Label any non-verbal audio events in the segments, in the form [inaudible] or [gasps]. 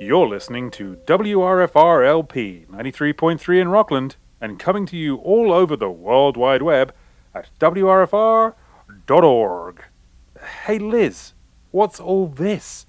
You're listening to WRFR LP 93.3 in Rockland and coming to you all over the World Wide Web at WRFR.org. Hey Liz, what's all this?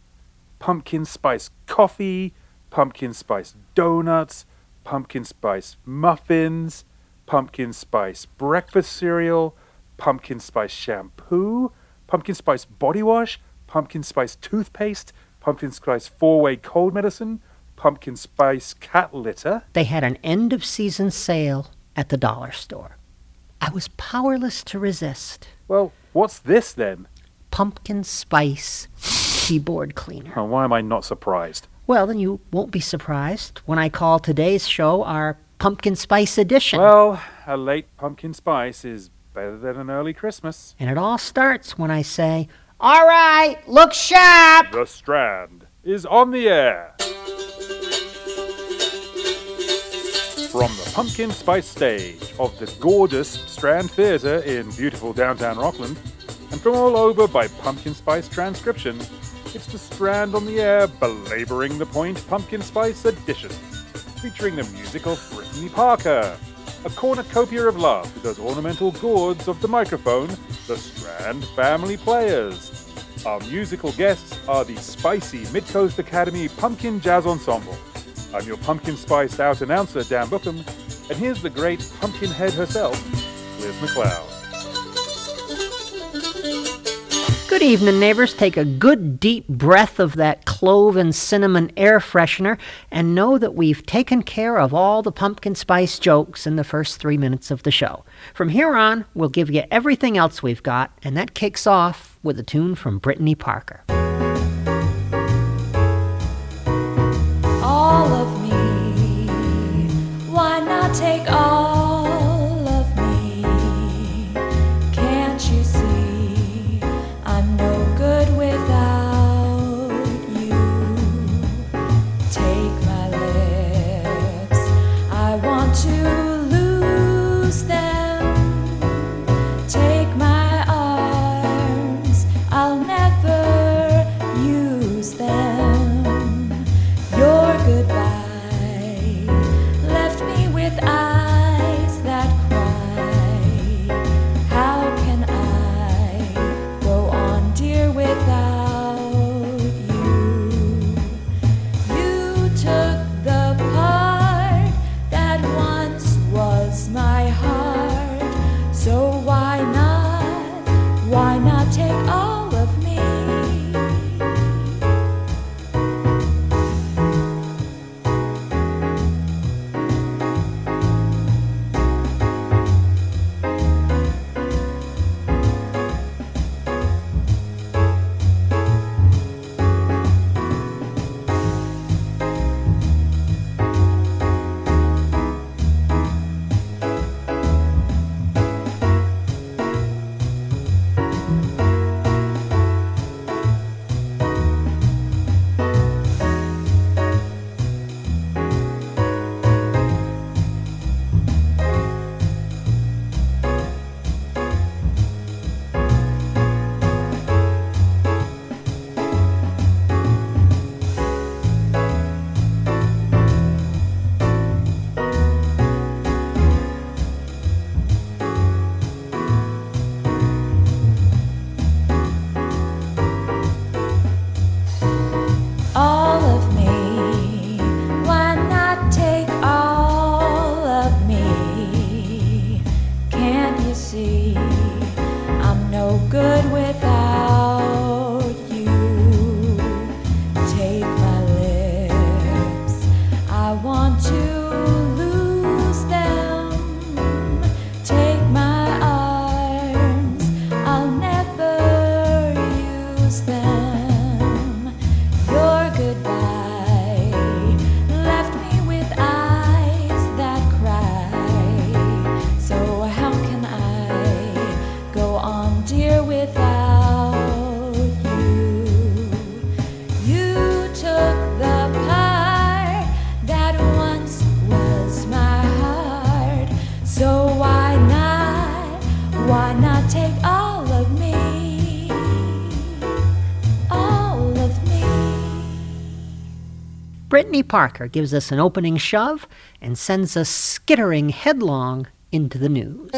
Pumpkin spice coffee, pumpkin spice donuts, pumpkin spice muffins, pumpkin spice breakfast cereal, pumpkin spice shampoo, pumpkin spice body wash, pumpkin spice toothpaste, pumpkin spice four way cold medicine, pumpkin spice cat litter. They had an end of season sale at the dollar store. I was powerless to resist. Well, what's this then? Pumpkin spice keyboard cleaner. Oh, why am I not surprised? Well, then you won't be surprised when I call today's show our pumpkin spice edition. Well, a late pumpkin spice is better than an early Christmas. and it all starts when I say, All right, look sharp. The Strand is on the air. From the Pumpkin Spice stage of the gorgeous Strand Theatre in beautiful downtown Rockland, and from all over by Pumpkin Spice transcription, it's the Strand on the air belaboring the point Pumpkin Spice edition, featuring the music of Brittany Parker, a cornucopia of love with those ornamental gourds of the microphone, the Strand Family Players. Our musical guests are the spicy Midcoast Academy Pumpkin Jazz Ensemble. I'm your pumpkin spiced out announcer, Dan Bookham, and here's the great pumpkin head herself, Liz McLeod. Good evening, neighbors. Take a good deep breath of that clove and cinnamon air freshener and know that we've taken care of all the pumpkin spice jokes in the first three minutes of the show. From here on, we'll give you everything else we've got, and that kicks off with a tune from Brittany Parker. all of me. Why not take all Parker gives us an opening shove and sends us skittering headlong into the news.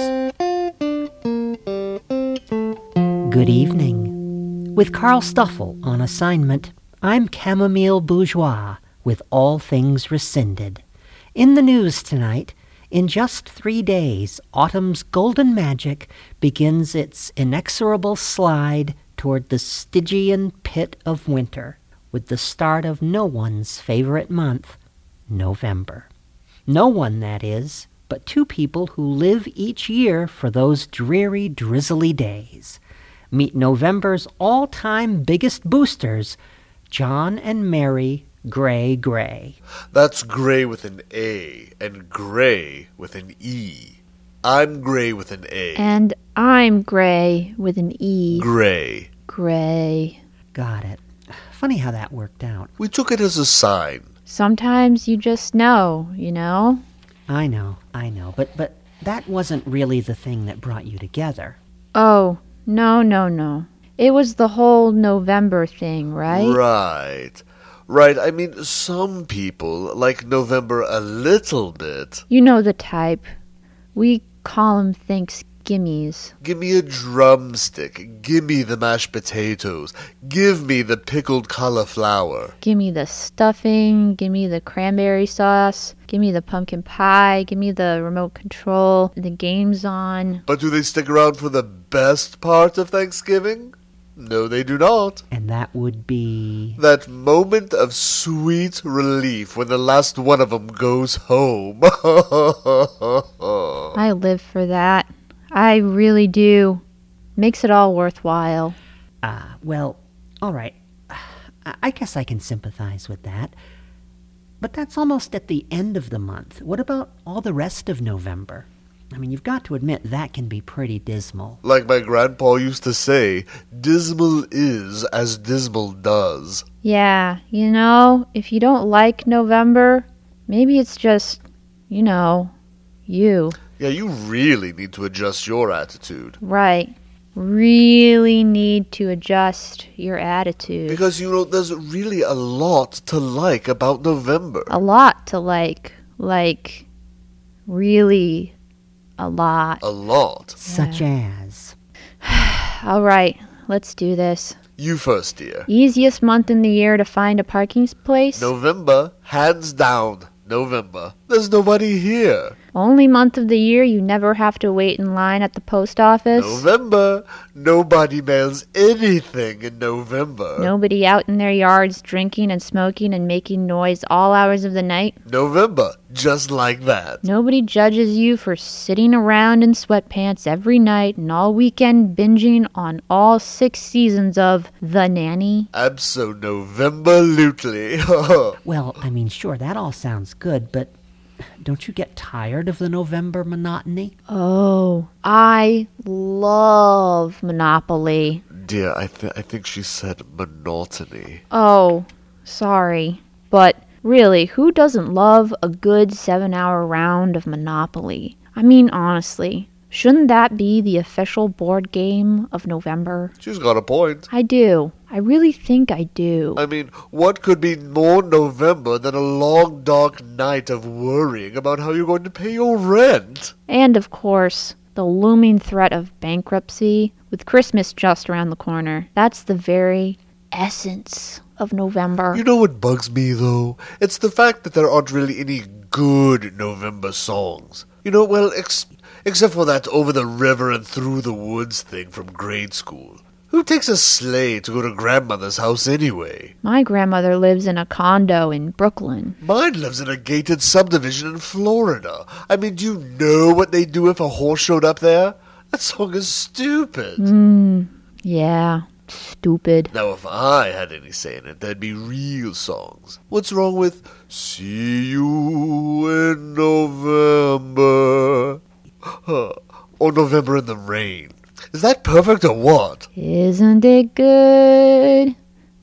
Good evening. With Carl Stuffel on assignment, I'm Chamomile Bourgeois with All Things Rescinded. In the news tonight, in just three days, autumn's golden magic begins its inexorable slide toward the Stygian pit of winter, with the start of no one's favorite month, November. No one, that is, but two people who live each year for those dreary, drizzly days. Meet November's all time biggest boosters, John and Mary Gray Gray. That's Gray with an A and Gray with an E. I'm Gray with an A. And I'm Gray with an E. Gray. Gray. Got it. Funny how that worked out. We took it as a sign. Sometimes you just know, you know? I know, I know, but but that wasn't really the thing that brought you together. Oh, no, no, no. It was the whole November thing, right? Right. Right. I mean, some people like November a little bit. You know the type. We call 'em Thanksgimmies. Give me a drumstick. Give me the mashed potatoes. Give me the pickled cauliflower. Give me the stuffing, give me the cranberry sauce, give me the pumpkin pie, give me the remote control, the games on. But do they stick around for the best part of Thanksgiving? No, they do not. And that would be. That moment of sweet relief when the last one of them goes home. [laughs] I live for that. I really do. Makes it all worthwhile. Ah, well, all right. I I guess I can sympathize with that. But that's almost at the end of the month. What about all the rest of November? I mean, you've got to admit that can be pretty dismal. like my grandpa used to say, dismal is as dismal does. Yeah, you know, if you don't like November, maybe it's just, you know, you. Yeah, you really need to adjust your attitude. Right. Really need to adjust your attitude. Because, you know, there's really a lot to like about November. a lot to like. Like, really a lot. A lot. Such as. [sighs] All right, let's do this. You first, dear. Easiest month in the year to find a parking place? November, hands down, November. There's nobody here. Only month of the year you never have to wait in line at the post office. November, nobody mails anything in November. Nobody out in their yards drinking and smoking and making noise all hours of the night. November, just like that. Nobody judges you for sitting around in sweatpants every night and all weekend binging on all six seasons of The Nanny. Abso-November-lutely. [laughs] Well, I mean, sure, that all sounds good, but don't you get tired of the November monotony? Oh, I love Monopoly. Dear, I, th- I think she said monotony. Oh, sorry. But really, who doesn't love a good seven hour round of Monopoly? I mean, honestly, shouldn't that be the official board game of November? She's got a point. I do. I really think I do. I mean, what could be more November than a long, dark night of worrying about how you're going to pay your rent? And of course, the looming threat of bankruptcy with Christmas just around the corner. That's the very essence of November. You know what bugs me, though? It's the fact that there aren't really any good November songs. You know, well, ex- except for that over the river and through the woods thing from grade school. Who takes a sleigh to go to grandmother's house anyway? My grandmother lives in a condo in Brooklyn. Mine lives in a gated subdivision in Florida. I mean, do you know what they'd do if a horse showed up there? That song is stupid. Hmm, yeah, stupid. Now, if I had any say in it, there'd be real songs. What's wrong with See You in November? Huh. or November in the Rain? Is that perfect or what? Isn't it good?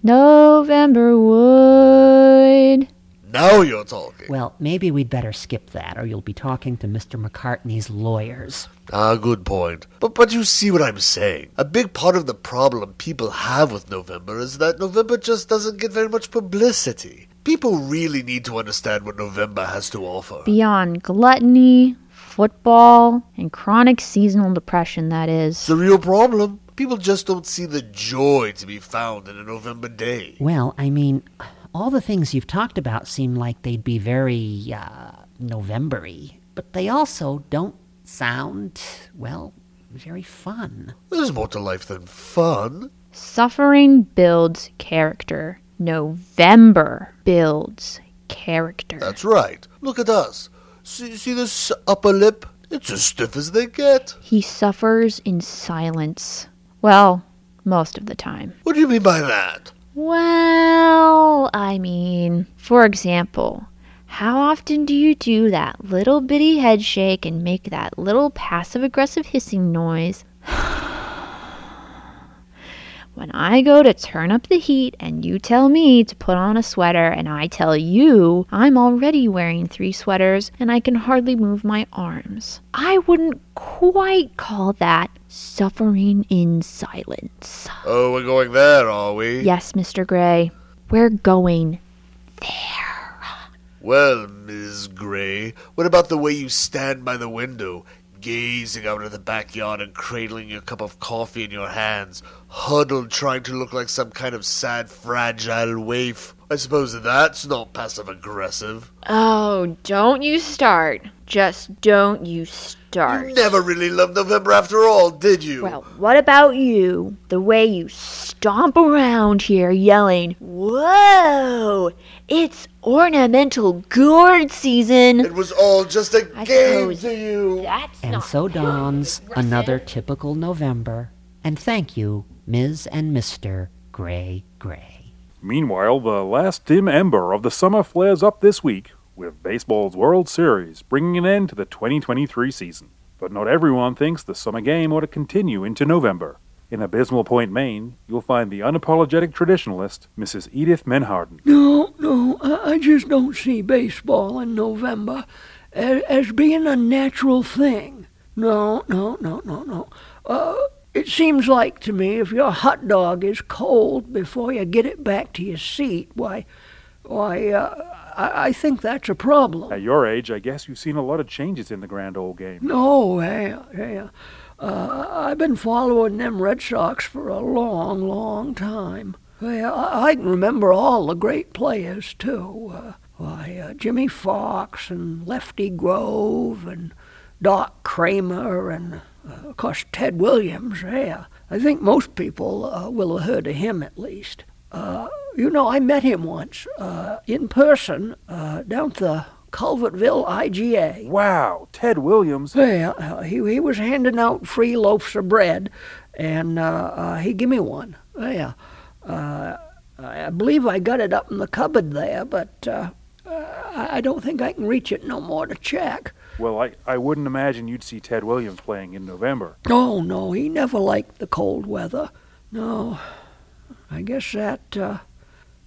November wood. Now you're talking. Well, maybe we'd better skip that, or you'll be talking to Mr. McCartney's lawyers. Ah, good point. But but you see what I'm saying. A big part of the problem people have with November is that November just doesn't get very much publicity. People really need to understand what November has to offer. Beyond gluttony, football, and chronic seasonal depression, that is. The real problem. People just don't see the joy to be found in a November day. Well, I mean, all the things you've talked about seem like they'd be very uh, November-y, but they also don't sound well very fun. There's more to life than fun. Suffering builds character. November builds character. That's right. Look at us. See, see this upper lip? It's as stiff as they get. He suffers in silence. Well, most of the time. What do you mean by that? Well, I mean, for example, how often do you do that little bitty head shake and make that little passive aggressive hissing noise? [sighs] [laughs] when I go to turn up the heat and you tell me to put on a sweater and I tell you I'm already wearing three sweaters and I can hardly move my arms, I wouldn't quite call that suffering in silence. Oh, we're going there, are we? Yes, Mr. Gray, we're going there. Well, Ms. Gray, what about the way you stand by the window, gazing out at the backyard and cradling your cup of coffee in your hands, huddled trying to look like some kind of sad, fragile waif? I suppose that's not passive aggressive. Oh, don't you start. Just don't you start. You never really loved November after all, did you? Well, what about you? The way you stomp around here yelling, Whoa! It's ornamental gourd season! it was all just a I game to you. That's And not so dawns aggressive. another typical November. And thank you, Ms. and Mr. Gray Gray. Meanwhile, the last dim ember of the summer flares up this week, with baseball's World Series bringing an end to the 2023 season. But not everyone thinks the summer game ought to continue into November. In Abysmal Point, Maine, you'll find the unapologetic traditionalist, Mrs. Edith Menhaden. No, no, I I just don't see baseball in November as, as being a natural thing. No, no, no, no, no. Uh, it seems like to me if your hot dog is cold before you get it back to your seat, why, why, uh, I, I think that's a problem. At your age, I guess you've seen a lot of changes in the grand old game. No, yeah, yeah. Uh, I've been following them Red Sox for a long, long time. Well, I, I can remember all the great players too. Uh, why, uh, Jimmie Foxx and Lefty Grove and Doc Cramer and, uh, of course, Ted Williams. Yeah, I think most people uh, will have heard of him at least. Uh, you know, I met him once uh, in person uh, down at the Culvertville IGA. Wow, Ted Williams. Yeah, uh, he, he was handing out free loaves of bread, and uh, uh, he give me one. Yeah, uh, I believe I got it up in the cupboard there, but I don't think I can reach it no more to check. Well, I, I wouldn't imagine you'd see Ted Williams playing in November. Oh no, he never liked the cold weather. No, I guess that uh,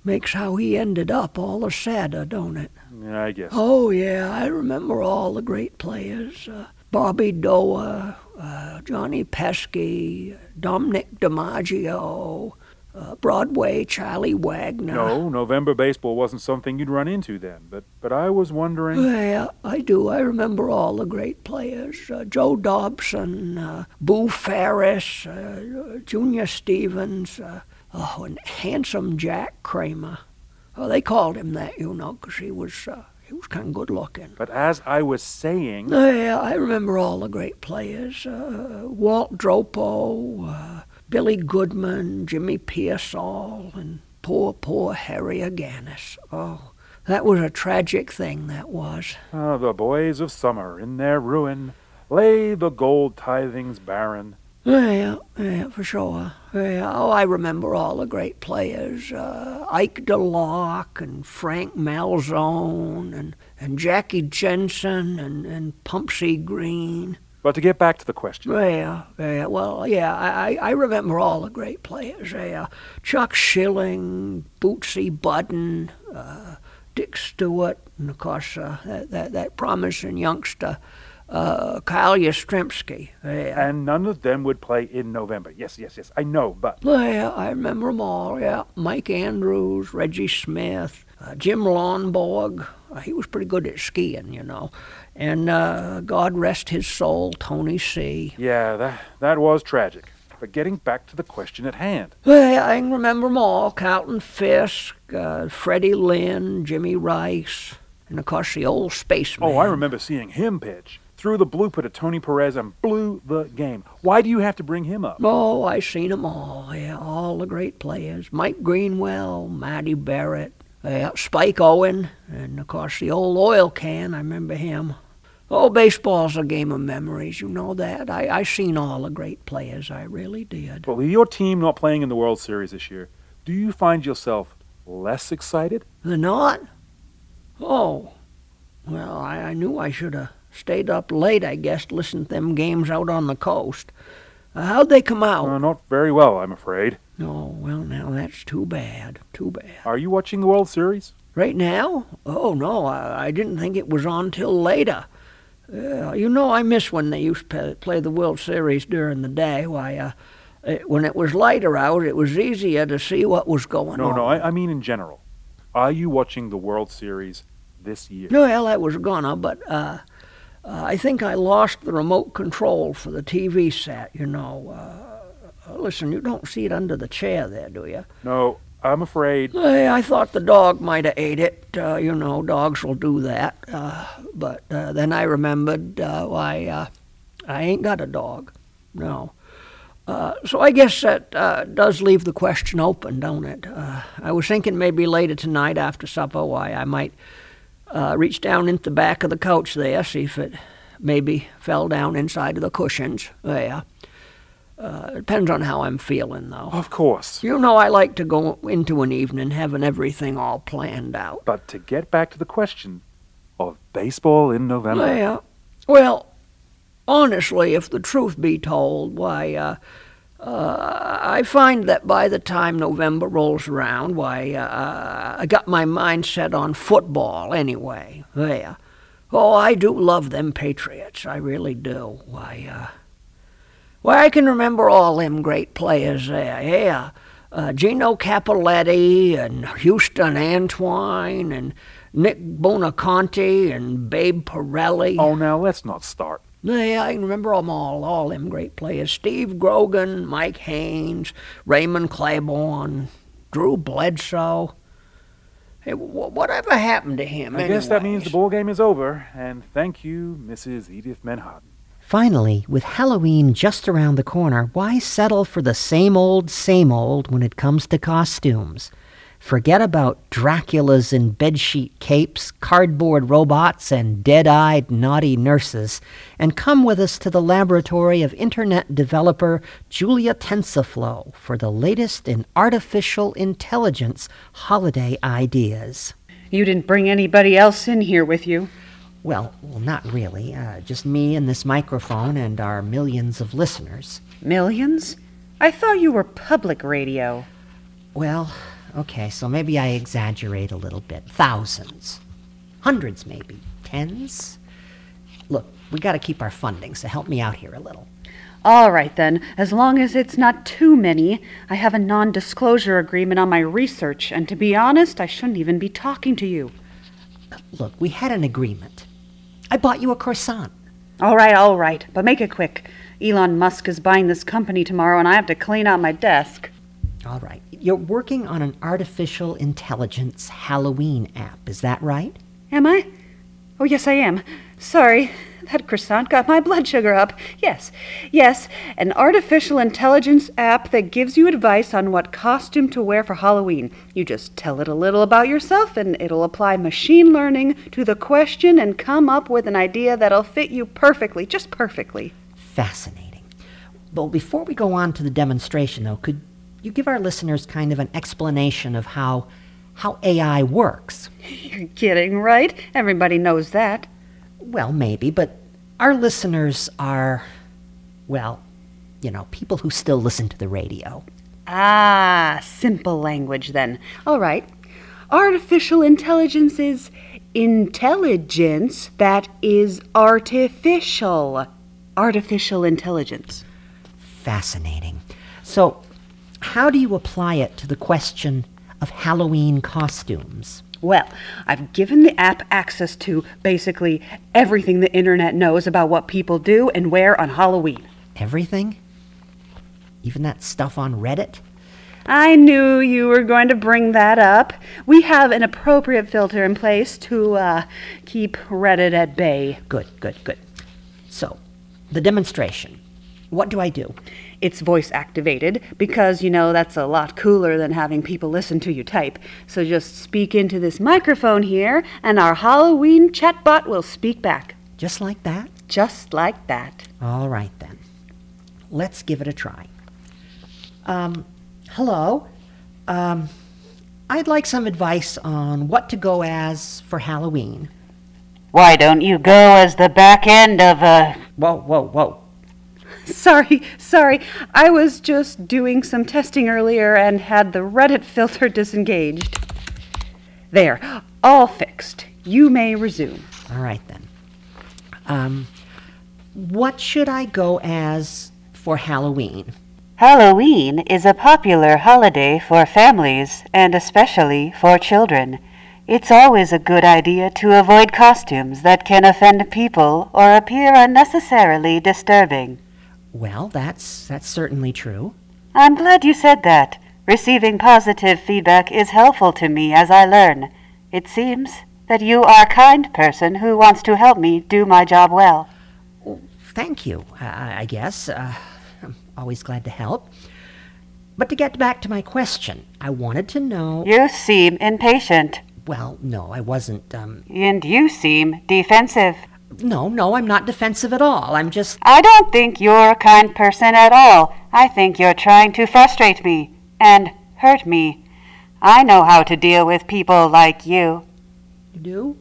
makes how he ended up all the sadder, don't it? Yeah, I guess. Oh yeah, I remember all the great players: uh, Bobby Doerr, uh, Johnny Pesky, Dominic DiMaggio, uh, Broadway Charlie Wagner. No, November baseball wasn't something you'd run into then. But but I was wondering. Well, I do. I remember all the great players: uh, Joe Dobson, uh, Boo Ferriss, uh, Junior Stephens, uh, oh, and handsome Jack Kramer. Oh, they called him that, you know, 'cause he was uh, he was kind of good looking. But as I was saying, Yeah, I remember all the great players: uh, Walt Dropo, uh, Billy Goodman, Jimmy Piersall, and poor, poor Harry Agganis. Oh, that was a tragic thing. That was. ah, the boys of summer in their ruin lay the gold tithings barren. Yeah, yeah, for sure. Yeah, oh, I remember all the great players: uh, Ike Delock and Frank Malzone and and Jackie Jensen and and Pumpsie Green. But to get back to the question, Yeah, yeah. Well, yeah, I, I remember all the great players. Yeah, Chuck Schilling, Bootsy Buddin, uh, Dick Stuart, and of course uh, that, that that promising youngster, uh, Kyle Yastrzemski. And none of them would play in November. Yes, yes, yes, I know, but. Yeah, I remember them all, yeah. Mike Andrews, Reggie Smith, uh, Jim Lonborg. Uh, he was pretty good at skiing, you know. And uh, God rest his soul, Tony C. Yeah, that, that was tragic. But getting back to the question at hand. Well, I can remember them all. Carlton Fisk, uh, Freddie Lynn, Jimmy Rice, and of course the old spaceman. Oh, I remember seeing him pitch. Threw the blue put at Tony Perez and blew the game. Why do you have to bring him up? Oh, I seen them all. Yeah, all the great players. Mike Greenwell, Matty Barrett, yeah, Spike Owen, and of course the old oil can. I remember him. Oh, baseball's a game of memories. You know that. I I seen all the great players. I really did. Well, with your team not playing in the World Series this year, do you find yourself less excited? The not? Oh, well, I, I knew I should have stayed up late. I guess to listen to them games out on the coast. Uh, how'd they come out? Uh, not very well, I'm afraid. Oh, well, now that's too bad. Too bad. Are you watching the World Series? Right now? Oh, no, I, I didn't think it was on till later. Uh, you know, I miss when they used to play the World Series during the day. Why, uh, it, when it was lighter out, it was easier to see what was going No, on. no, I, I mean in general. Are you watching the World Series this year? Well, I was gonna, but uh, uh, I think I lost the remote control for the TV set. You know. Uh, listen, you don't see it under the chair there, do you? No, I'm afraid. Hey, I thought the dog might have ate it. Uh, you know, dogs will do that. Uh, but uh, then I remembered uh, why uh, I ain't got a dog. No. Uh, so I guess that uh, does leave the question open, don't it? Uh, I was thinking maybe later tonight after supper, why I might uh, reach down into the back of the couch there, see if it maybe fell down inside of the cushions. There. Uh, depends on how I'm feeling, though. Of course. You know, I like to go into an evening having everything all planned out. But to get back to the question of baseball in November. Yeah. Well, honestly, if the truth be told, why, uh, uh, I find that by the time November rolls around, why, uh, I got my mind set on football anyway. Yeah. Oh, I do love them Patriots. I really do. Why, uh, why, I can remember all them great players there. Yeah. Uh, Gino Cappelletti and Houston Antwine and Nick Buoniconti and Babe Parilli. Oh, now let's not start. Yeah, I can remember them all, all them great players. Steve Grogan, Mike Haynes, Raymond Clayborn, Drew Bledsoe. Hey, wh- whatever happened to him? I guess that means the anyways? ball game is over, and thank you, Mrs. Edith Menhaden. Finally, with Halloween just around the corner, why settle for the same old, same old when it comes to costumes? Forget about Draculas in bedsheet capes, cardboard robots, and dead eyed naughty nurses, and come with us to the laboratory of Internet developer Julia TensorFlow for the latest in artificial intelligence holiday ideas. You didn't bring anybody else in here with you. Well, well not really. Uh, just me and this microphone and our millions of listeners. Millions? I thought you were public radio. Well, okay, so maybe I exaggerate a little bit. Thousands. Hundreds, maybe. Tens? Look, we gotta keep our funding, so help me out here a little. All right, then. As long as it's not too many, I have a non disclosure agreement on my research, and to be honest, I shouldn't even be talking to you. Look, we had an agreement. I bought you a croissant. All right, all right, but make it quick. Elon Musk is buying this company tomorrow, and I have to clean out my desk. All right. You're working on an artificial intelligence Halloween app, is that right? Am I? Oh, yes, I am. Sorry, that croissant got my blood sugar up. Yes, yes, an artificial intelligence app that gives you advice on what costume to wear for Halloween. You just tell it a little about yourself, and it'll apply machine learning to the question and come up with an idea that'll fit you perfectly, just perfectly. Fascinating. Well, before we go on to the demonstration, though, could you give our listeners kind of an explanation of how how AI works? You're [laughs] kidding, right? Everybody knows that. Well, maybe, but our listeners are, well, you know, people who still listen to the radio. Ah, simple language then. All right. Artificial intelligence is intelligence that is artificial. Artificial intelligence. Fascinating. So, how do you apply it to the question of Halloween costumes? Well, I've given the app access to basically everything the internet knows about what people do and wear on Halloween. Everything? Even that stuff on Reddit? I knew you were going to bring that up. We have an appropriate filter in place to uh, keep Reddit at bay. Good, good, good. So, the demonstration. What do I do? It's voice activated because, you know, that's a lot cooler than having people listen to you type. So just speak into this microphone here, and our Halloween chatbot will speak back. Just like that? Just like that. All right then. Let's give it a try. Um, hello. Um, I'd like some advice on what to go as for Halloween. Why don't you go as the back end of a. Whoa, whoa, whoa. Sorry, sorry. I was just doing some testing earlier and had the Reddit filter disengaged. There, all fixed. You may resume. All right then. Um, what should I go as for Halloween? Halloween is a popular holiday for families and especially for children. It's always a good idea to avoid costumes that can offend people or appear unnecessarily disturbing. Well, that's that's certainly true. I'm glad you said that. Receiving positive feedback is helpful to me as I learn. It seems that you are a kind person who wants to help me do my job well. Thank you, I, I guess. Uh, I'm always glad to help. But to get back to my question, I wanted to know. You seem impatient, Well, no, I wasn't. Um, and you seem defensive. No, no, I'm not defensive at all. I'm just. I don't think you're a kind person at all. I think you're trying to frustrate me and hurt me. I know how to deal with people like you. You do?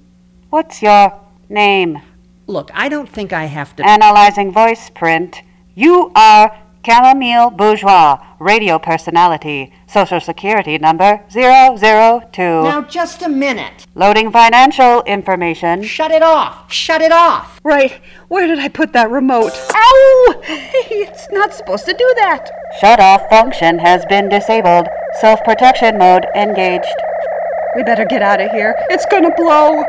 What's your name? Look, I don't think I have to. Analyzing voice print. You are Chamomile Bourgeois, radio personality, social security number 002. Now, just a minute. Loading financial information. Shut it off. Shut it off. Right, where did I put that remote? Ow! Hey, [laughs] it's not supposed to do that. Shut off function has been disabled. Self protection mode engaged. We better get out of here. It's gonna blow.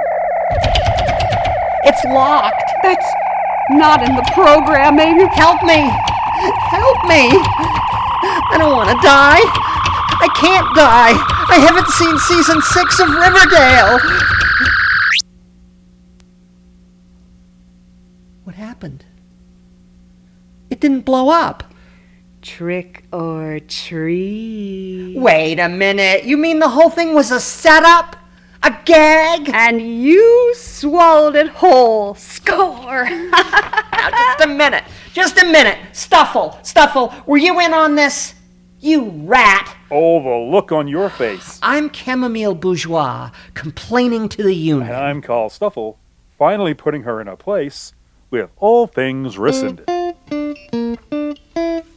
It's locked. That's not in the programming. Help me. Help me. I don't want to die. I can't die. I haven't seen season six of Riverdale. What happened? It didn't blow up. Trick or treat. Wait a minute. You mean the whole thing was a setup? A gag? And you swallowed it whole. Score. Now, just a minute. Just a minute. Stuffle, Stuffle, were you in on this? You rat. Oh, the look on your face. I'm Chamomile Bourgeois, complaining to the unit. And. I'm Carl Stuffle, finally putting her in a place with all things rescinded.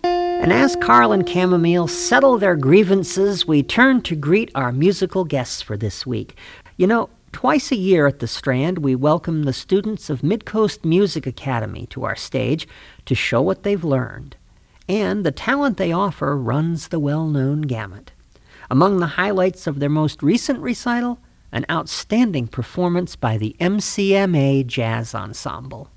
And as Carl and Chamomile settle their grievances, we turn to greet our musical guests for this week. You know, twice a year at the Strand, we welcome the students of Midcoast Music Academy to our stage to show what they've learned. And the talent they offer runs the well known gamut. Among the highlights of their most recent recital, an outstanding performance by the MCMA Jazz Ensemble.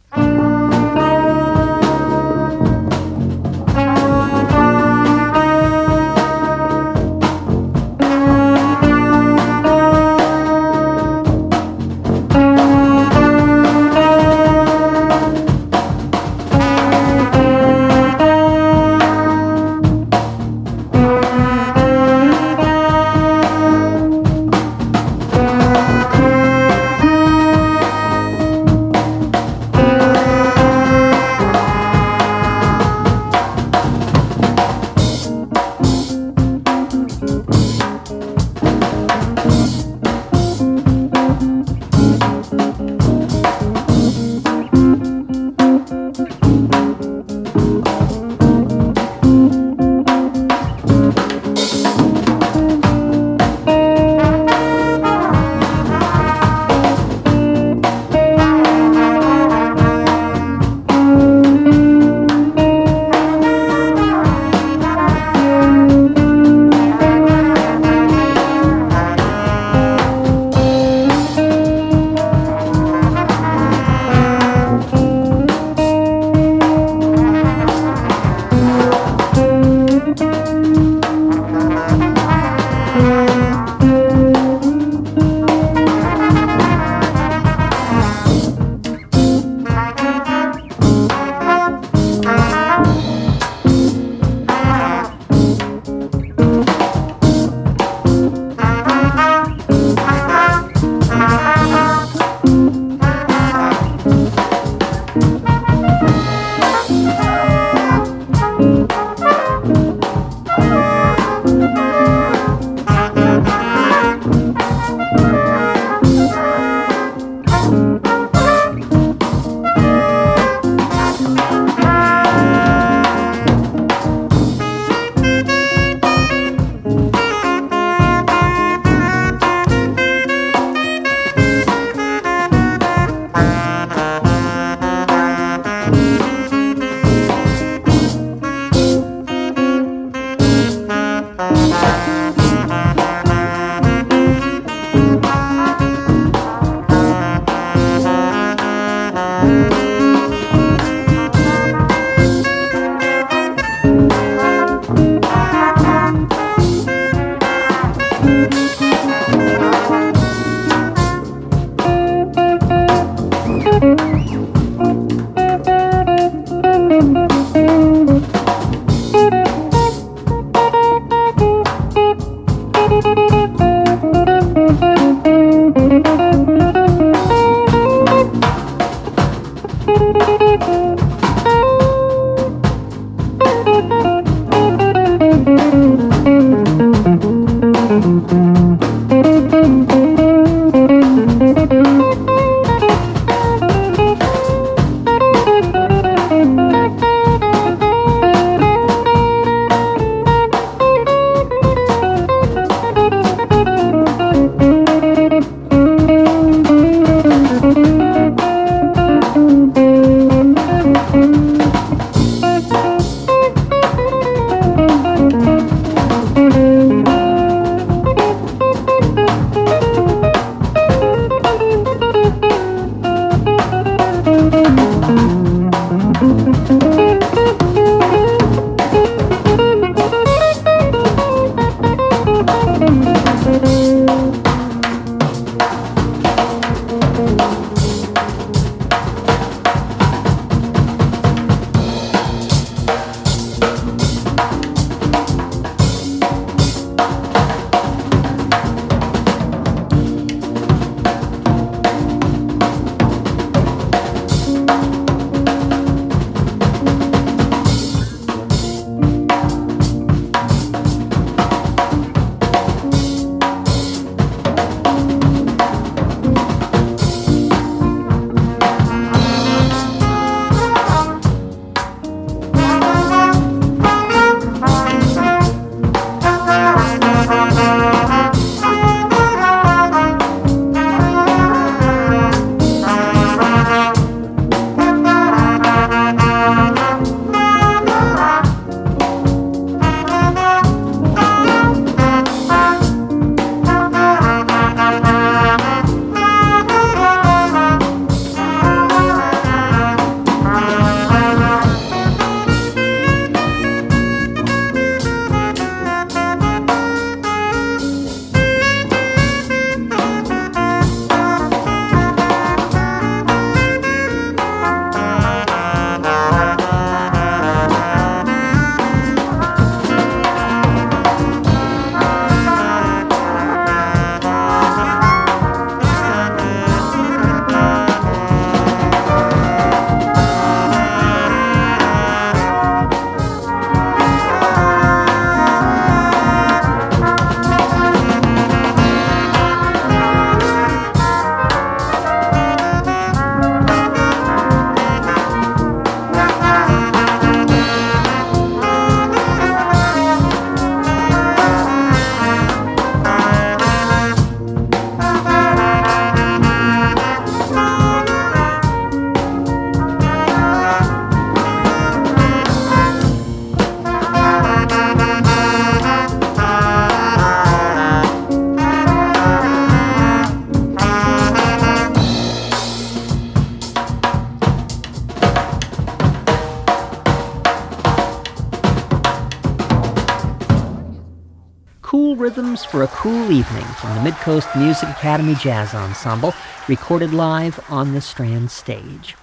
Rhythms for a Cool Evening from the Midcoast Music Academy Jazz Ensemble, recorded live on the Strand stage.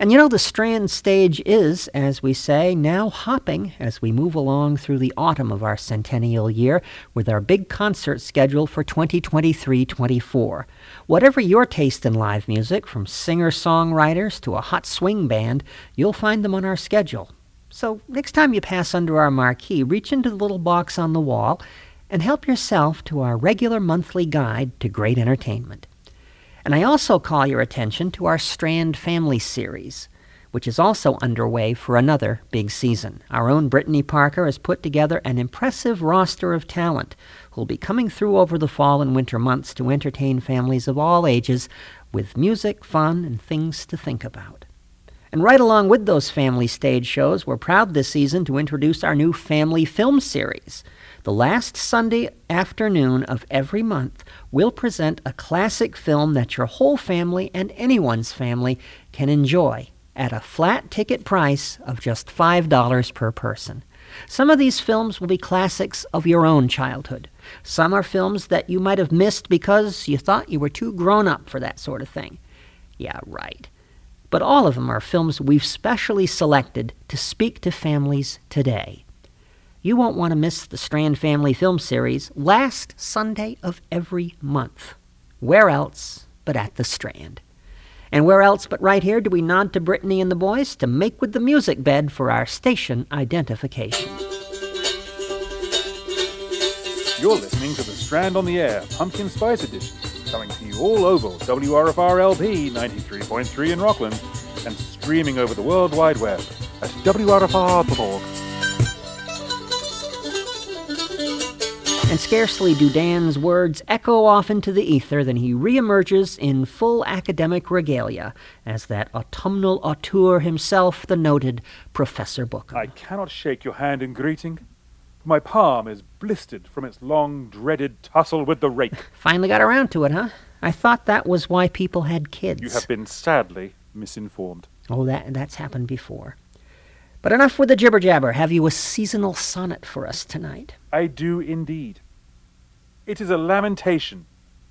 And you know, the Strand stage is, as we say, now hopping as we move along through the autumn of our centennial year with our big concert schedule for 2023 24. Whatever your taste in live music, from singer songwriters to a hot swing band, you'll find them on our schedule. So next time you pass under our marquee, reach into the little box on the wall and help yourself to our regular monthly guide to great entertainment. And I also call your attention to our Strand Family Series, which is also underway for another big season. Our own Brittany Parker has put together an impressive roster of talent who'll be coming through over the fall and winter months to entertain families of all ages with music, fun, and things to think about. And right along with those family stage shows, we're proud this season to introduce our new family film series. The last Sunday afternoon of every month, we'll present a classic film that your whole family and anyone's family can enjoy at a flat ticket price of just $5 per person. Some of these films will be classics of your own childhood. Some are films that you might have missed because you thought you were too grown up for that sort of thing. Yeah, right. But all of them are films we've specially selected to speak to families today. You won't want to miss the Strand Family Film Series last Sunday of every month. Where else but at the Strand? And where else but right here do we nod to Brittany and the boys to make with the music bed for our station identification? You're listening to the Strand on the Air Pumpkin Spice Edition, coming to you all over WRFR LP 93.3 in Rockland and streaming over the World Wide Web at WRFR.org. And scarcely do Dan's words echo off into the ether than he reemerges in full academic regalia as that autumnal auteur himself, the noted Professor Bookham. I cannot shake your hand in greeting. My palm is blistered from its long dreaded tussle with the rake. [laughs] Finally got around to it, huh? I thought that was why people had kids. You have been sadly misinformed. Oh, that that's happened before. But enough with the jibber jabber. Have you a seasonal sonnet for us tonight? I do indeed. It is a lamentation,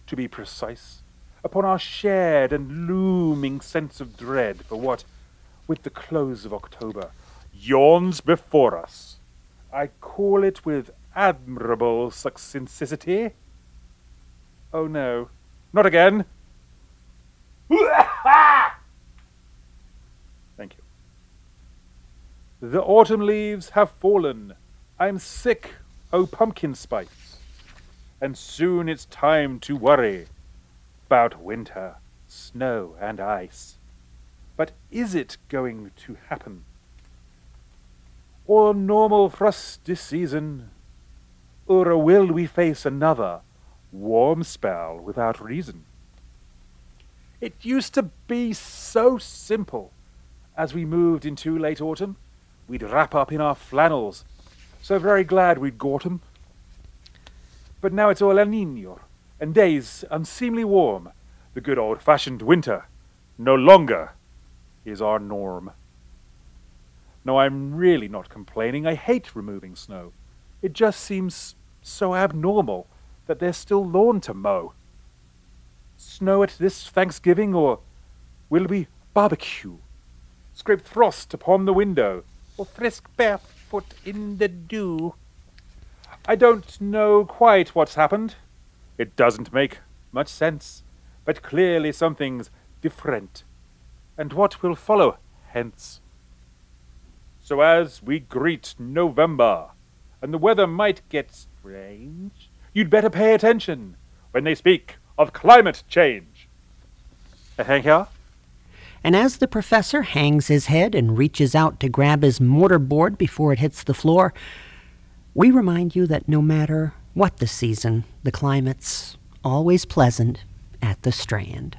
to be precise, upon our shared and looming sense of dread for what, with the close of October, yawns before us. I call it with admirable succinctity. Oh no, not again. [laughs] Thank you. The autumn leaves have fallen. I'm sick, oh pumpkin spice. And soon it's time to worry about winter, snow, and ice. But is it going to happen? Or normal frosty season? Or will we face another warm spell without reason? It used to be so simple. As we moved into late autumn, we'd wrap up in our flannels. So very glad we'd got 'em. But now it's all El Nino, and days unseemly warm. The good old fashioned winter no longer is our norm. No, I'm really not complaining. I hate removing snow. It just seems so abnormal that there's still lawn to mow. Snow at this Thanksgiving, or will we barbecue? Scrape frost upon the window, or frisk barefoot in the dew? I don't know quite what's happened. It doesn't make much sense, but clearly something's different. And what will follow hence? So as we greet November, and the weather might get strange, you'd better pay attention when they speak of climate change. Thank you. And as the professor hangs his head and reaches out to grab his mortarboard before it hits the floor, we remind you that no matter what the season, the climate's always pleasant at the Strand.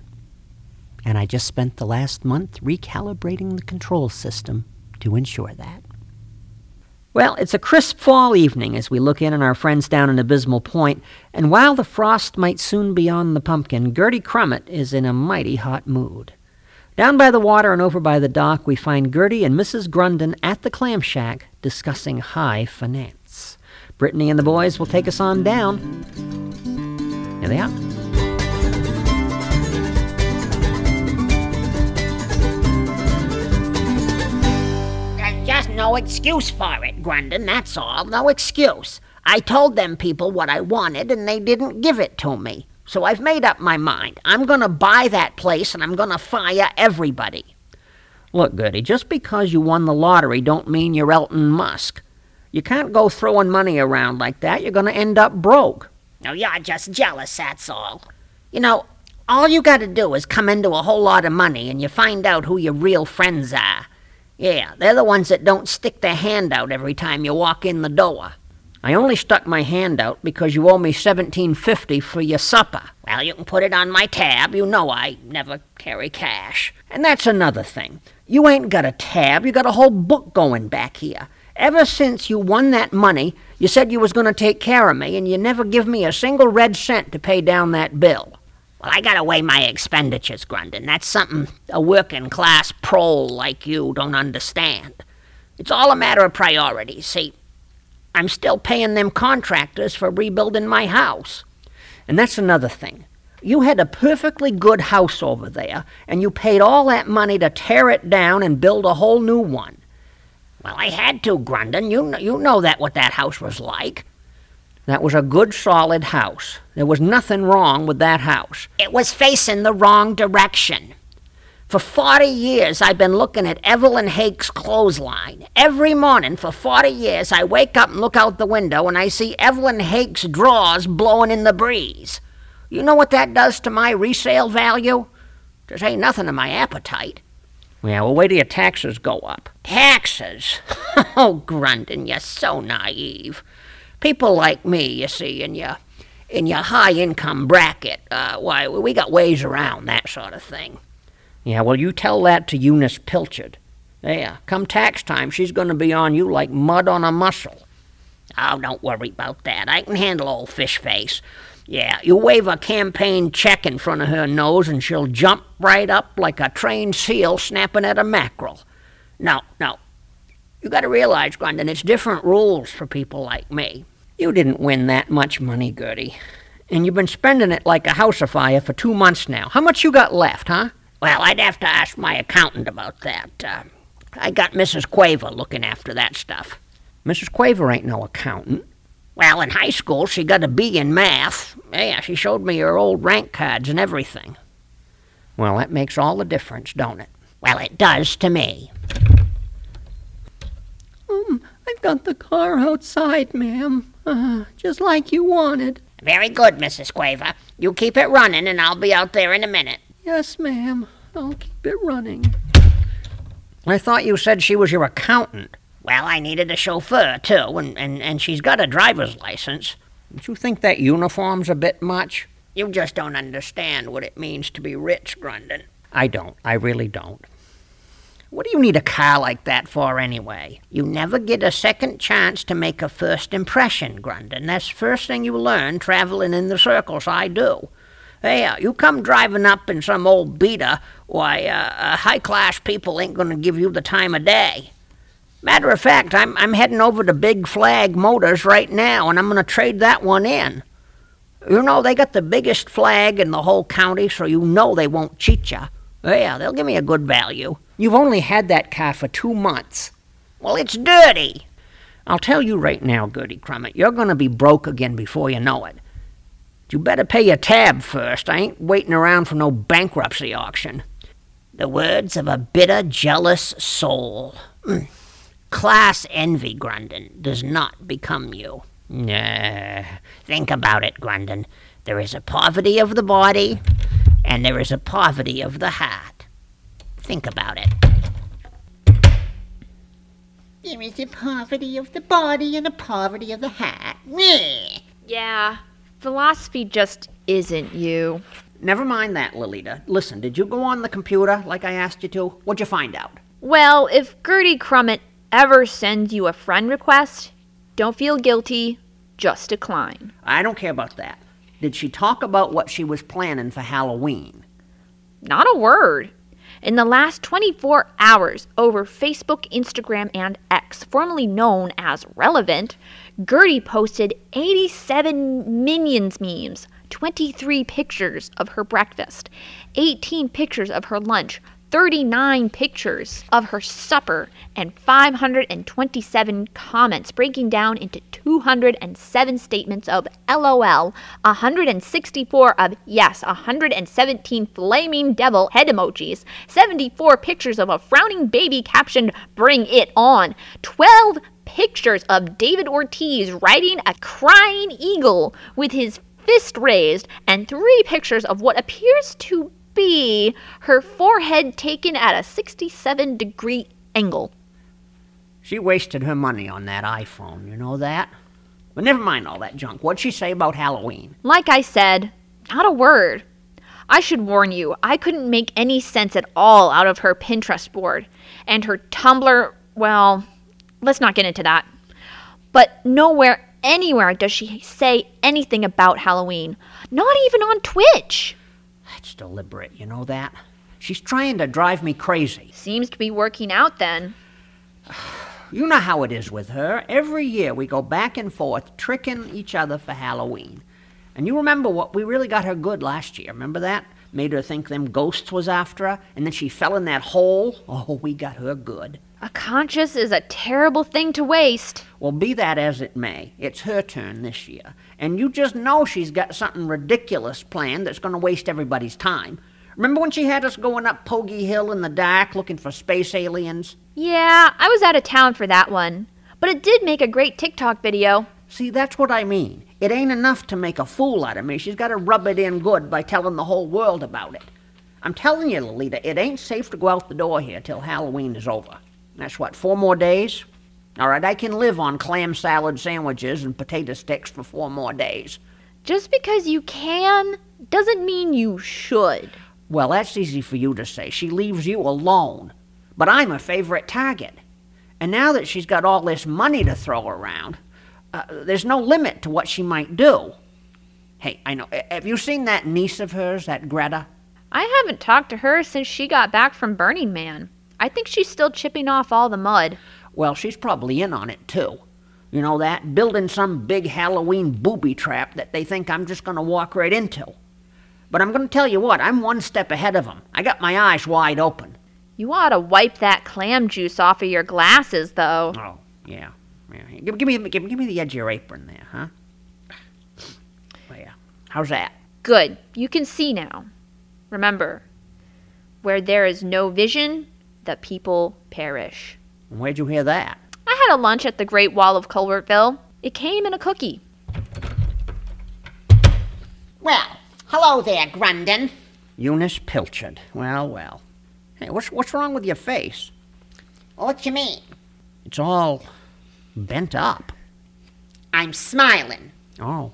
And I just spent the last month recalibrating the control system to ensure that. Well, it's a crisp fall evening as we look in on our friends down in Abysmal Point, and while the frost might soon be on the pumpkin, Gertie Crummet is in a mighty hot mood. Down by the water and over by the dock, we find Gertie and Mrs. Grunden at the clam shack discussing high finance. Brittany and the boys will take us on down. Here they are. Just no excuse for it, Grunden, that's all. No excuse. I told them people what I wanted, and they didn't give it to me. So I've made up my mind. I'm going to buy that place, and I'm going to fire everybody. Look, Goody, just because you won the lottery don't mean you're Elton Musk. You can't go throwing money around like that. You're going to end up broke. No, you're just jealous, that's all. You know, all you got to do is come into a whole lot of money, and you find out who your real friends are. Yeah, they're the ones that don't stick their hand out every time you walk in the door. I only stuck my hand out because you owe me seventeen fifty for your supper. Well, you can put it on my tab. You know I never carry cash. And that's another thing. You ain't got a tab, you got a whole book going back here. Ever since you won that money, you said you was going to take care of me, and you never give me a single red cent to pay down that bill. Well, I gotta weigh my expenditures, Grunden. That's something a working class prole like you don't understand. It's all a matter of priorities. See, I'm still paying them contractors for rebuilding my house. And that's another thing. You had a perfectly good house over there, and you paid all that money to tear it down and build a whole new one. Well, I had to, Grunden. You, kn- you know that what that house was like. That was a good, solid house. There was nothing wrong with that house. It was facing the wrong direction. For 40 years, I've been looking at Evelyn Hake's clothesline. Every morning for 40 years, I wake up and look out the window and I see Evelyn Hake's drawers blowing in the breeze. You know what that does to my resale value? Just ain't nothing to my appetite. Yeah, well, wait till your taxes go up. Taxes? [laughs] oh, Grunden, you're so naive. People like me, you see, in your in your high income bracket, uh, why we got ways around that sort of thing. Yeah, well, you tell that to Eunice Pilchard. Yeah, come tax time, she's going to be on you like mud on a mussel. Oh, don't worry about that. I can handle old fish face. Yeah, you wave a campaign check in front of her nose and she'll jump right up like a trained seal snapping at a mackerel. No, no. You got to realize, Grunden, it's different rules for people like me. You didn't win that much money, Gertie. And you've been spending it like a housefire for two months now. How much you got left, huh? Well, I'd have to ask my accountant about that. Uh, I got Mrs. Quaver looking after that stuff. Mrs. Quaver ain't no accountant. Well, in high school, she got a B in math. Yeah, she showed me her old rank cards and everything. Well, that makes all the difference, don't it? Well, it does to me. Um, I've got the car outside, ma'am, uh, just like you wanted. Very good, Mrs. Quaver. You keep it running, and I'll be out there in a minute. Yes, ma'am. I'll keep it running. I thought you said she was your accountant. Well, I needed a chauffeur, too, and, and, and she's got a driver's license. Don't you think that uniform's a bit much? You just don't understand what it means to be rich, Grunden. I don't. I really don't. What do you need a car like that for anyway? You never get a second chance to make a first impression, Grunden. That's the first thing you learn traveling in the circles I do. Hey, uh, you come driving up in some old beater, why, uh, uh, high class people ain't going to give you the time of day. Matter of fact, I'm, I'm heading over to Big Flag Motors right now, and I'm going to trade that one in. You know, they got the biggest flag in the whole county, so you know they won't cheat you. Yeah, they'll give me a good value. You've only had that car for two months. Well, it's dirty. I'll tell you right now, Gertie Crummet, you're going to be broke again before you know it. You better pay your tab first. I ain't waiting around for no bankruptcy auction. The words of a bitter, jealous soul. Mm. Class envy, Grunden, does not become you. Nah. Think about it, Grunden. There is a poverty of the body, and there is a poverty of the heart. Think about it. There is a poverty of the body and a poverty of the heart. Meh. Yeah, philosophy just isn't you. Never mind that, Lolita. Listen, did you go on the computer like I asked you to? What'd you find out? Well, if Gertie Crummet ever sends you a friend request, don't feel guilty, just decline. I don't care about that. Did she talk about what she was planning for Halloween? Not a word. In the last 24 hours, over Facebook, Instagram, and X, formerly known as Relevant, Gertie posted 87 Minions memes, 23 pictures of her breakfast, 18 pictures of her lunch, 39 pictures of her supper, and 527 comments, breaking down into 207 statements of LOL, 164 of yes, 117 flaming devil head emojis, 74 pictures of a frowning baby captioned Bring It On, 12 pictures of David Ortiz riding a crying eagle with his fist raised, and three pictures of what appears to be her forehead taken at a 67 degree angle. She wasted her money on that iPhone, you know that? But never mind all that junk. What'd she say about Halloween? Like I said, not a word. I should warn you, I couldn't make any sense at all out of her Pinterest board. And her Tumblr, well, let's not get into that. But nowhere, anywhere does she say anything about Halloween. Not even on Twitch. That's deliberate, you know that? She's trying to drive me crazy. Seems to be working out then. You know how it is with her. Every year we go back and forth tricking each other for Halloween. And you remember what we really got her good last year, remember that? Made her think them ghosts was after her, and then she fell in that hole. Oh, we got her good. A conscience is a terrible thing to waste. Well, be that as it may, it's her turn this year. And you just know she's got something ridiculous planned that's going to waste everybody's time. Remember when she had us going up Pogie Hill in the dark looking for space aliens? Yeah, I was out of town for that one. But it did make a great TikTok video. See, that's what I mean. It ain't enough to make a fool out of me. She's got to rub it in good by telling the whole world about it. I'm telling you, Lolita, it ain't safe to go out the door here till Halloween is over. That's what, four more days? All right, I can live on clam salad sandwiches and potato sticks for four more days. Just because you can doesn't mean you should. Well, that's easy for you to say. She leaves you alone. But I'm a favorite target. And now that she's got all this money to throw around, uh, there's no limit to what she might do. Hey, I know. Have you seen that niece of hers, that Greta? I haven't talked to her since she got back from Burning Man. I think she's still chipping off all the mud. Well, she's probably in on it, too. You know that? Building some big Halloween booby trap that they think I'm just going to walk right into. But I'm going to tell you what, I'm one step ahead of them. I got my eyes wide open. You ought to wipe that clam juice off of your glasses, though. Oh, yeah. yeah. Give, give, me, give, give me the edge of your apron there, huh? Well, yeah. How's that? Good. You can see now. Remember, where there is no vision, the people perish. Where'd you hear that? I had a lunch at the Great Wall of Culvertville. It came in a cookie. Well, hello there, Grunden. Eunice Pilchard. Well, well. Hey, what's, what's wrong with your face? What you mean? It's all bent up. I'm smiling. Oh.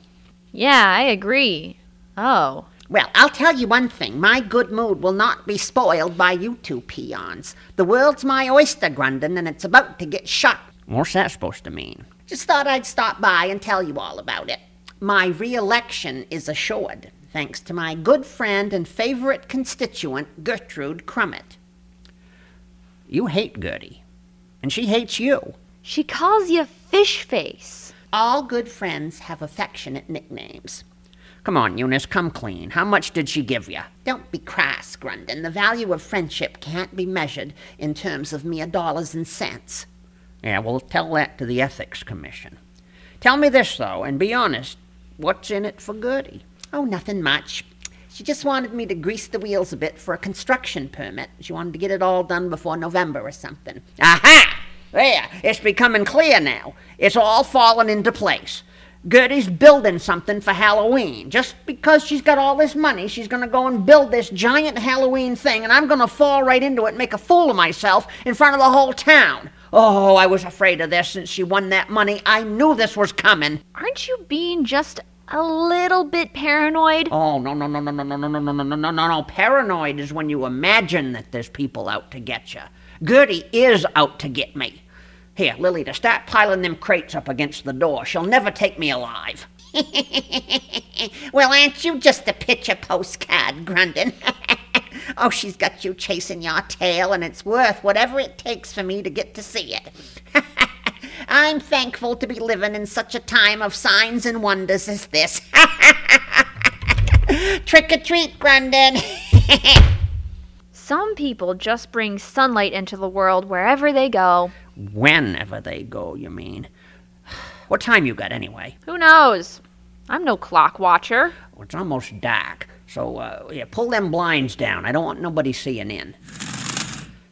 Yeah, I agree. Oh. Well, I'll tell you one thing. My good mood will not be spoiled by you two peons. The world's my oyster, Grunden, and it's about to get shut. What's that supposed to mean? Just thought I'd stop by and tell you all about it. My re-election is assured, thanks to my good friend and favorite constituent, Gertrude Crummet. You hate Gertie, and she hates you. She calls you fish face. All good friends have affectionate nicknames. Come on, Eunice, come clean. How much did she give you? Don't be crass, Grunden. The value of friendship can't be measured in terms of mere dollars and cents. Yeah, well, tell that to the Ethics Commission. Tell me this, though, and be honest. What's in it for Gertie? Oh, nothing much. She just wanted me to grease the wheels a bit for a construction permit. She wanted to get it all done before November or something. Aha! There, it's becoming clear now. It's all fallen into place. Gertie's building something for Halloween. Just because she's got all this money, she's going to go and build this giant Halloween thing, and I'm going to fall right into it and make a fool of myself in front of the whole town. Oh, I was afraid of this since she won that money. I knew this was coming. Aren't you being just a little bit paranoid? Oh, no, no, no, no, no, no, no, no, no, no, no, no, no, no. Paranoid is when you imagine that there's people out to get you. Gertie is out to get me. Here, Lily, to start piling them crates up against the door. She'll never take me alive. [laughs] well, aren't you just a picture postcard, Grunden? [laughs] oh, she's got you chasing your tail, and it's worth whatever it takes for me to get to see it. [laughs] I'm thankful to be living in such a time of signs and wonders as this. Trick or treat, Grunden. Some people just bring sunlight into the world wherever they go. Whenever they go, you mean? What time you got anyway? Who knows? I'm no clock watcher. Well, it's almost dark, so uh, yeah, pull them blinds down. I don't want nobody seeing in.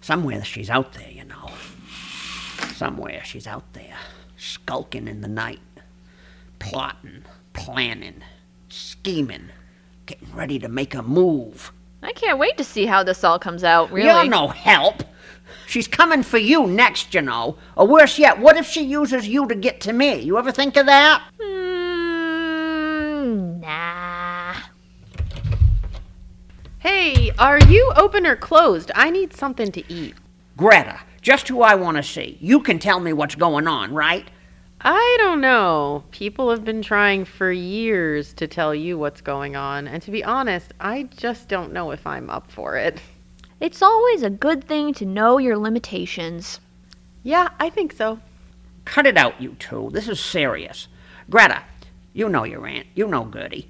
Somewhere she's out there, you know. Somewhere she's out there, skulking in the night, plotting, planning, scheming, getting ready to make a move. I can't wait to see how this all comes out, really. You're no help. She's coming for you next, you know. Or worse yet, what if she uses you to get to me? You ever think of that? Mm, nah. Hey, are you open or closed? I need something to eat. Greta, just who I want to see. You can tell me what's going on, right? I don't know. People have been trying for years to tell you what's going on, and to be honest, I just don't know if I'm up for it. [laughs] It's always a good thing to know your limitations. Yeah, I think so. Cut it out, you two. This is serious. Greta, you know your aunt. You know Gertie.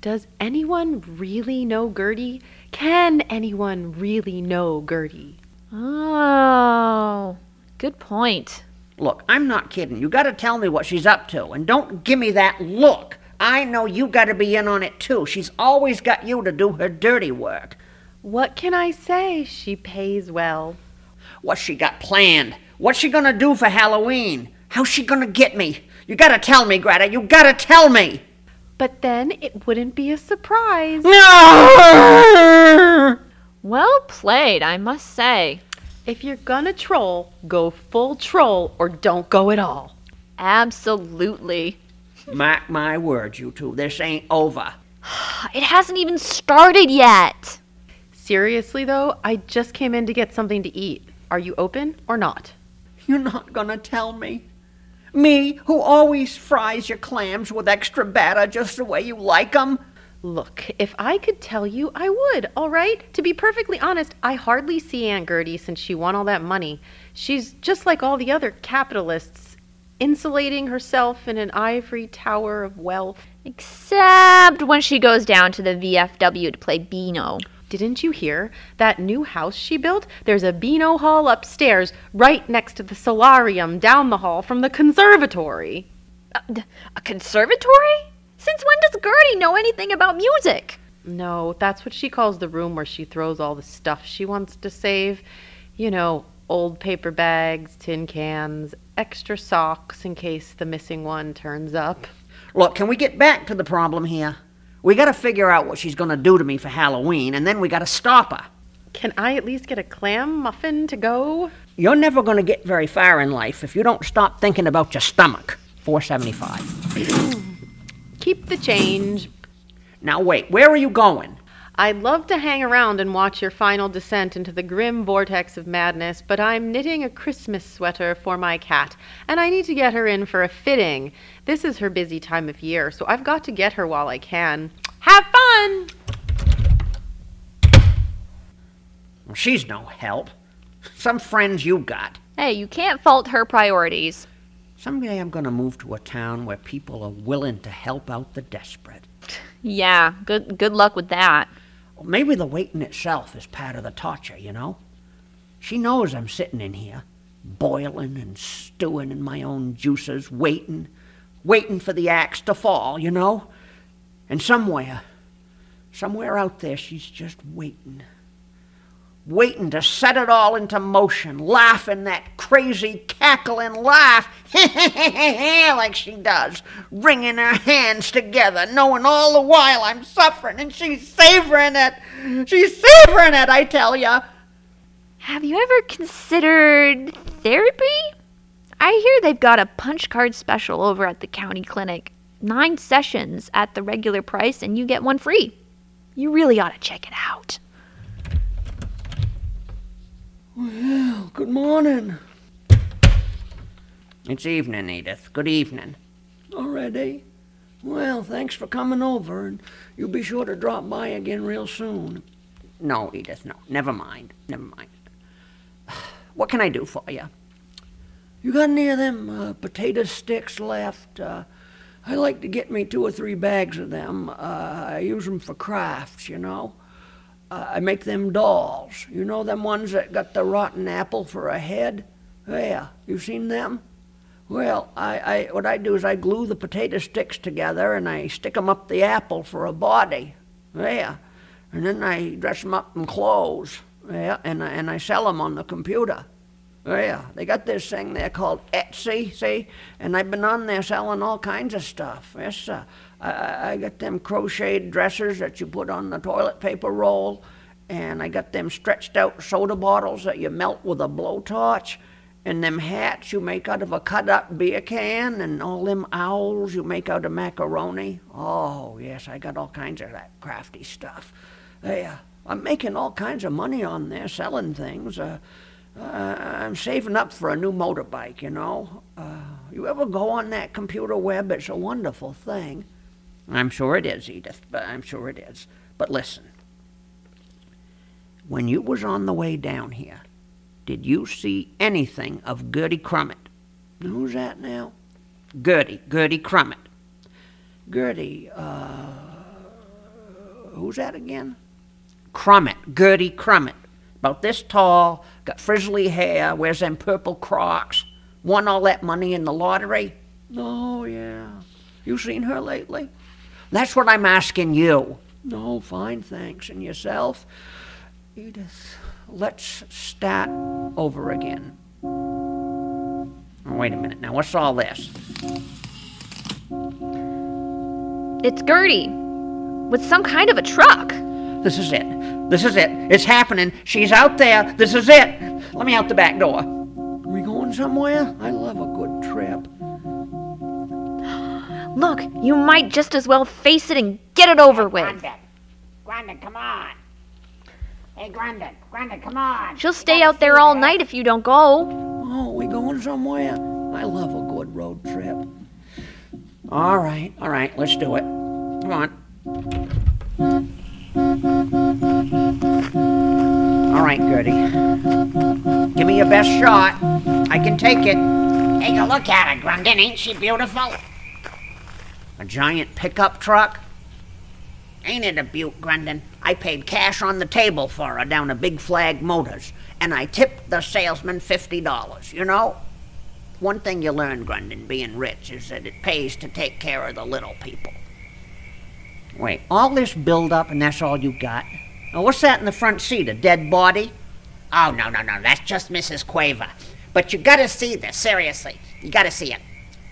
Does anyone really know Gertie? Can anyone really know Gertie? Oh, good point. Look, I'm not kidding. You gotta tell me what she's up to, and don't give me that look. I know you gotta be in on it too. She's always got you to do her dirty work. What can I say? She pays well. What's she got planned? What's she gonna do for Halloween? How's she gonna get me? You gotta tell me, Greta. You gotta tell me. But then it wouldn't be a surprise. No! [laughs] Well played, I must say. If you're gonna troll, go full troll or don't go at all. Absolutely. Mark my words, you two. This ain't over. [sighs] It hasn't even started yet. Seriously, though, I just came in to get something to eat. Are you open or not? You're not gonna tell me. Me, who always fries your clams with extra batter just the way you like 'em? Look, if I could tell you, I would, all right? To be perfectly honest, I hardly see Aunt Gertie since she won all that money. She's just like all the other capitalists, insulating herself in an ivory tower of wealth. Except when she goes down to the VFW to play Beano. Didn't you hear? That new house she built? There's a Beano Hall upstairs, right next to the solarium down the hall from the conservatory. Uh, a conservatory? Since when does Gertie know anything about music? No, that's what she calls the room where she throws all the stuff she wants to save. You know, old paper bags, tin cans, extra socks in case the missing one turns up. Look, can we get back to the problem here? We gotta figure out what she's gonna do to me for Halloween, and then we gotta stop her. Can I at least get a clam muffin to go? You're never gonna get very far in life if you don't stop thinking about your stomach. 475. [clears throat] Keep the change. Now wait, where are you going? I'd love to hang around and watch your final descent into the grim vortex of madness, but I'm knitting a Christmas sweater for my cat, and I need to get her in for a fitting. This is her busy time of year, so I've got to get her while I can. Have fun! She's no help. Some friends you got. Hey, you can't fault her priorities. Someday I'm gonna move to a town where people are willing to help out the desperate. Yeah, good good luck with that. Well, maybe the waiting itself is part of the torture, you know? She knows I'm sitting in here, boiling and stewing in my own juices, waiting, waiting for the axe to fall, you know? And somewhere, somewhere out there, she's just waiting. Waiting to set it all into motion, laughing that crazy, cackling laugh, [laughs] like she does, wringing her hands together, knowing all the while I'm suffering, and she's savoring it. She's savoring it, I tell you. Have you ever considered therapy? I hear they've got a punch card special over at the county clinic. Nine sessions at the regular price, and you get one free. You really ought to check it out. Well, good morning. It's evening, Edith. Good evening. Already? Well, thanks for coming over, and you'll be sure to drop by again real soon. No, Edith, no. Never mind. Never mind. [sighs] What can I do for you? You got any of them uh, potato sticks left? Uh, I like to get me two or three bags of them. Uh, I use them for crafts, you know. Uh, I make them dolls. You know them ones that got the rotten apple for a head? Yeah, you seen them? Well, I, I, what I do is I glue the potato sticks together and I stick 'em up the apple for a body. Yeah. And then I dress 'em up in clothes. Yeah. And, I- and I sell 'em on the computer. Yeah. They got this thing there called Etsy, see? And I've been on there selling all kinds of stuff. Yes, uh, I- I, got them crocheted dressers that you put on the toilet paper roll. And I got them stretched out soda bottles that you melt with a blowtorch and them hats you make out of a cut up beer can, and all them owls you make out of macaroni. Oh, yes, I got all kinds of that crafty stuff. Uh, I'm making all kinds of money on there selling things. Uh, uh, I'm saving up for a new motorbike, you know. Uh, you ever go on that computer web? It's a wonderful thing. I'm sure it is, Edith, but I'm sure it is. But listen. When you was on the way down here, did you see anything of Gertie Crummet? Who's that now? Gertie, Gertie Crummet. Gertie, uh, who's that again? Crummet, Gertie Crummet. About this tall, got frizzly hair, wears them purple crocs. Won all that money in the lottery. Oh, yeah. You seen her lately? That's what I'm asking you. No, fine, thanks. And yourself? Edith, let's start over again. Oh, wait a minute. Now, what's all this? It's Gertie with some kind of a truck. This is it. This is it. It's happening. She's out there. This is it. Let me out the back door. Are We going somewhere? I love a good trip. [gasps] Look, you might just as well face it and get it over with. Grandad, Grandad, come on. Hey, Grandad, Grandad, come on. She'll stay out there all night if you don't go. Oh, we going somewhere? I love a good road trip. All right, all right, let's do it. Come on. Right, Gertie. Give me your best shot. I can take it. Take a look at her, Grunden. Ain't she beautiful? A giant pickup truck? Ain't it a beaut, Grunden? I paid cash on the table for her down at Big Flag Motors, and I tipped the salesman $50, you know? One thing you learn, Grunden, being rich, is that it pays to take care of the little people. Wait, all this build up and that's all you got? Now, what's that in the front seat? A dead body? Oh, no, no, no. That's just Mrs. Quaver. But you gotta see this, seriously. You gotta see it.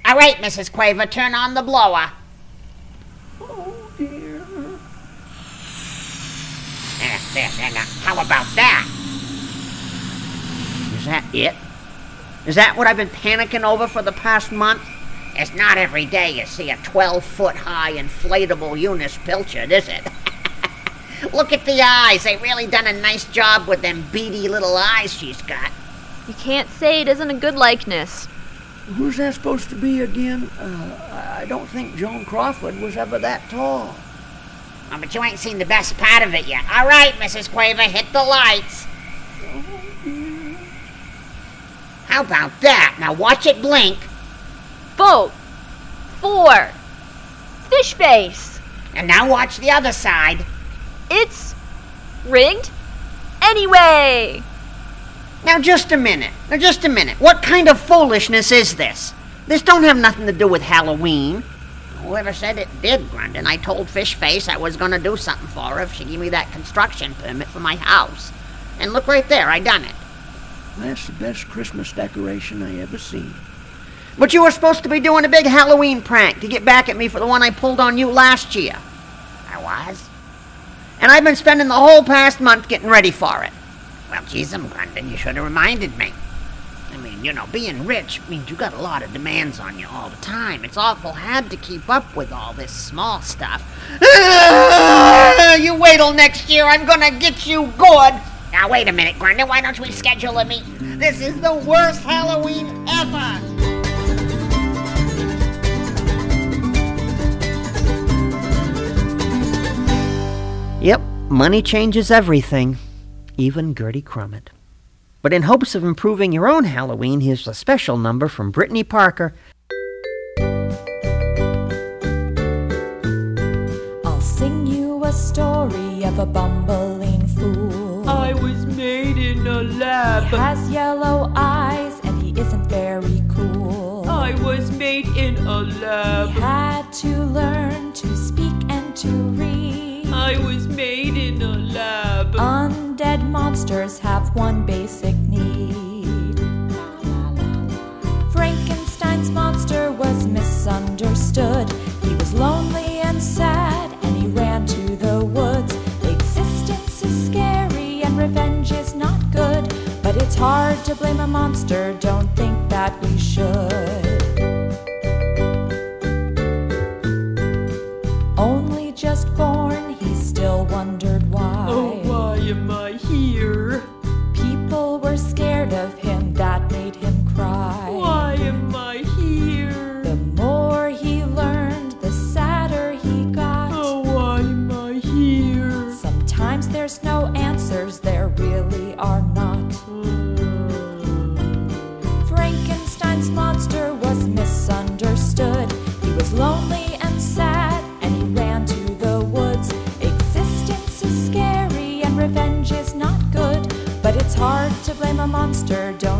All right, Mrs. Quaver, turn on the blower. Oh, dear. Eh, there, there, there. Now, how about that? Is that it? Is that what I've been panicking over for the past month? It's not every day you see a 12 foot high inflatable Eunice Pilchard, is it? [laughs] Look at the eyes. They really done a nice job with them beady little eyes she's got. You can't say it isn't a good likeness. Who's that supposed to be again? Uh, I I don't think Joan Crawford was ever that tall. Oh, but you ain't seen the best part of it yet. All right, Mrs. Quaver, hit the lights. How about that? Now watch it blink. Boat. Four. Fish face. And now watch the other side. It's rigged. Anyway. Now, just a minute. Now, just a minute. What kind of foolishness is this? This don't have nothing to do with Halloween. Whoever said it did, Grunden. I told Fishface I was going to do something for her if she gave me that construction permit for my house. And look right there, I done it. That's the best Christmas decoration I ever seen. But you were supposed to be doing a big Halloween prank to get back at me for the one I pulled on you last year. I was? And I've been spending the whole past month getting ready for it. Well, geez, um, Grunden, you should have reminded me. I mean, you know, being rich means you got a lot of demands on you all the time. It's awful hard to keep up with all this small stuff. you wait till next year. I'm gonna get you good. Now, wait a minute, Grunden. Why don't we schedule a meeting? This is the worst Halloween ever. Money changes everything, even Gertie Crummet. But in hopes of improving your own Halloween, here's a special number from Brittany Parker. I'll sing you a story of a bumbling fool. I was made in a lab. He has yellow eyes and he isn't very cool. I was made in a lab. He had to learn to speak and to read. I was made in a lab. Undead monsters have one basic need. Frankenstein's monster was misunderstood. He was lonely and sad, and he ran to the woods. Existence is scary, and revenge is not good. But it's hard to blame a monster, don't think that we should. Cry. Why am I here? The more he learned, the sadder he got. Oh, why am I here? Sometimes there's no answers, there really are not. Frankenstein's monster was misunderstood. He was lonely and sad, and he ran to the woods. Existence is scary, and revenge is not good. But it's hard to blame a monster, don't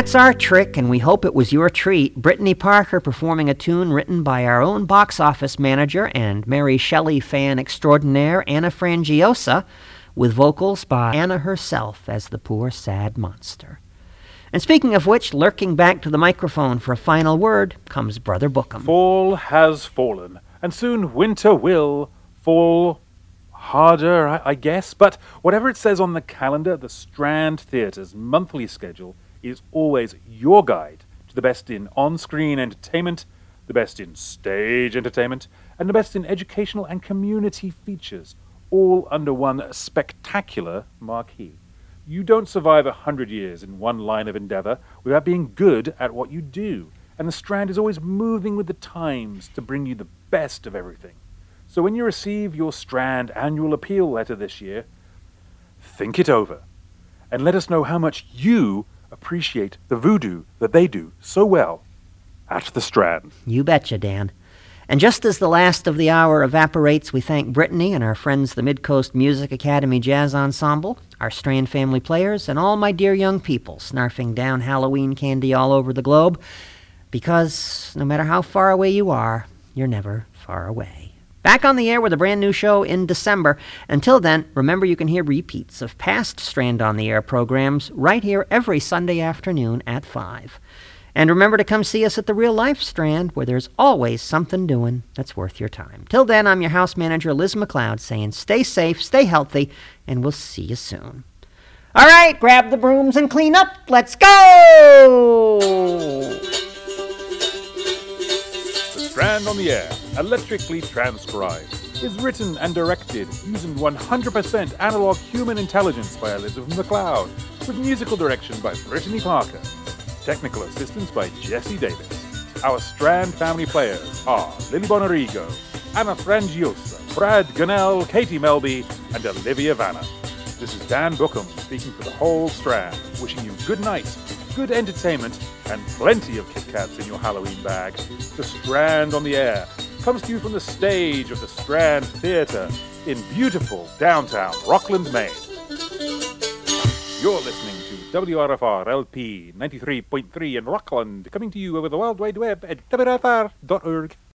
That's our trick, and we hope it was your treat. Brittany Parker performing a tune written by our own box office manager and Mary Shelley fan extraordinaire Anna Frangiosa, with vocals by Anna herself as the poor sad monster. And speaking of which, lurking back to the microphone for a final word comes Brother Bookham. Fall has fallen, and soon winter will fall harder, I, I guess. But whatever it says on the calendar, the Strand Theatre's monthly schedule is always your guide to the best in on screen entertainment, the best in stage entertainment, and the best in educational and community features, all under one spectacular marquee. You don't survive a hundred years in one line of endeavor without being good at what you do, and the Strand is always moving with the times to bring you the best of everything. So when you receive your Strand annual appeal letter this year, think it over and let us know how much you appreciate the voodoo that they do so well at the Strand. You betcha, Dan. And just as the last of the hour evaporates, we thank Brittany and our friends, the Midcoast Music Academy Jazz Ensemble, our Strand family players, and all my dear young people snarfing down Halloween candy all over the globe, because no matter how far away you are, you're never far away. Back on the air with a brand new show in December. Until then, remember you can hear repeats of past Strand on the Air programs right here every Sunday afternoon at 5. And remember to come see us at the Real Life Strand, where there's always something doing that's worth your time. Till then, I'm your house manager, Liz McLeod, saying stay safe, stay healthy, and we'll see you soon. All right, grab the brooms and clean up. Let's go! Strand on the Air, electrically transcribed, is written and directed using 100% analog human intelligence by Elizabeth McLeod, with musical direction by Brittany Parker. Technical assistance by Jesse Davis. Our Strand family players are Lily Bonarigo, Anna Frangiosa, Brad Gunnell, Katie Melby, and Olivia Vanna. This is Dan Bookham speaking for the whole Strand, wishing you good night, good entertainment, and plenty of Kit Kats in your Halloween bag. The Strand on the Air comes to you from the stage of the Strand Theatre in beautiful downtown Rockland, Maine. You're listening to WRFR LP 93.3 in Rockland, coming to you over the World Wide Web at WRFR.org.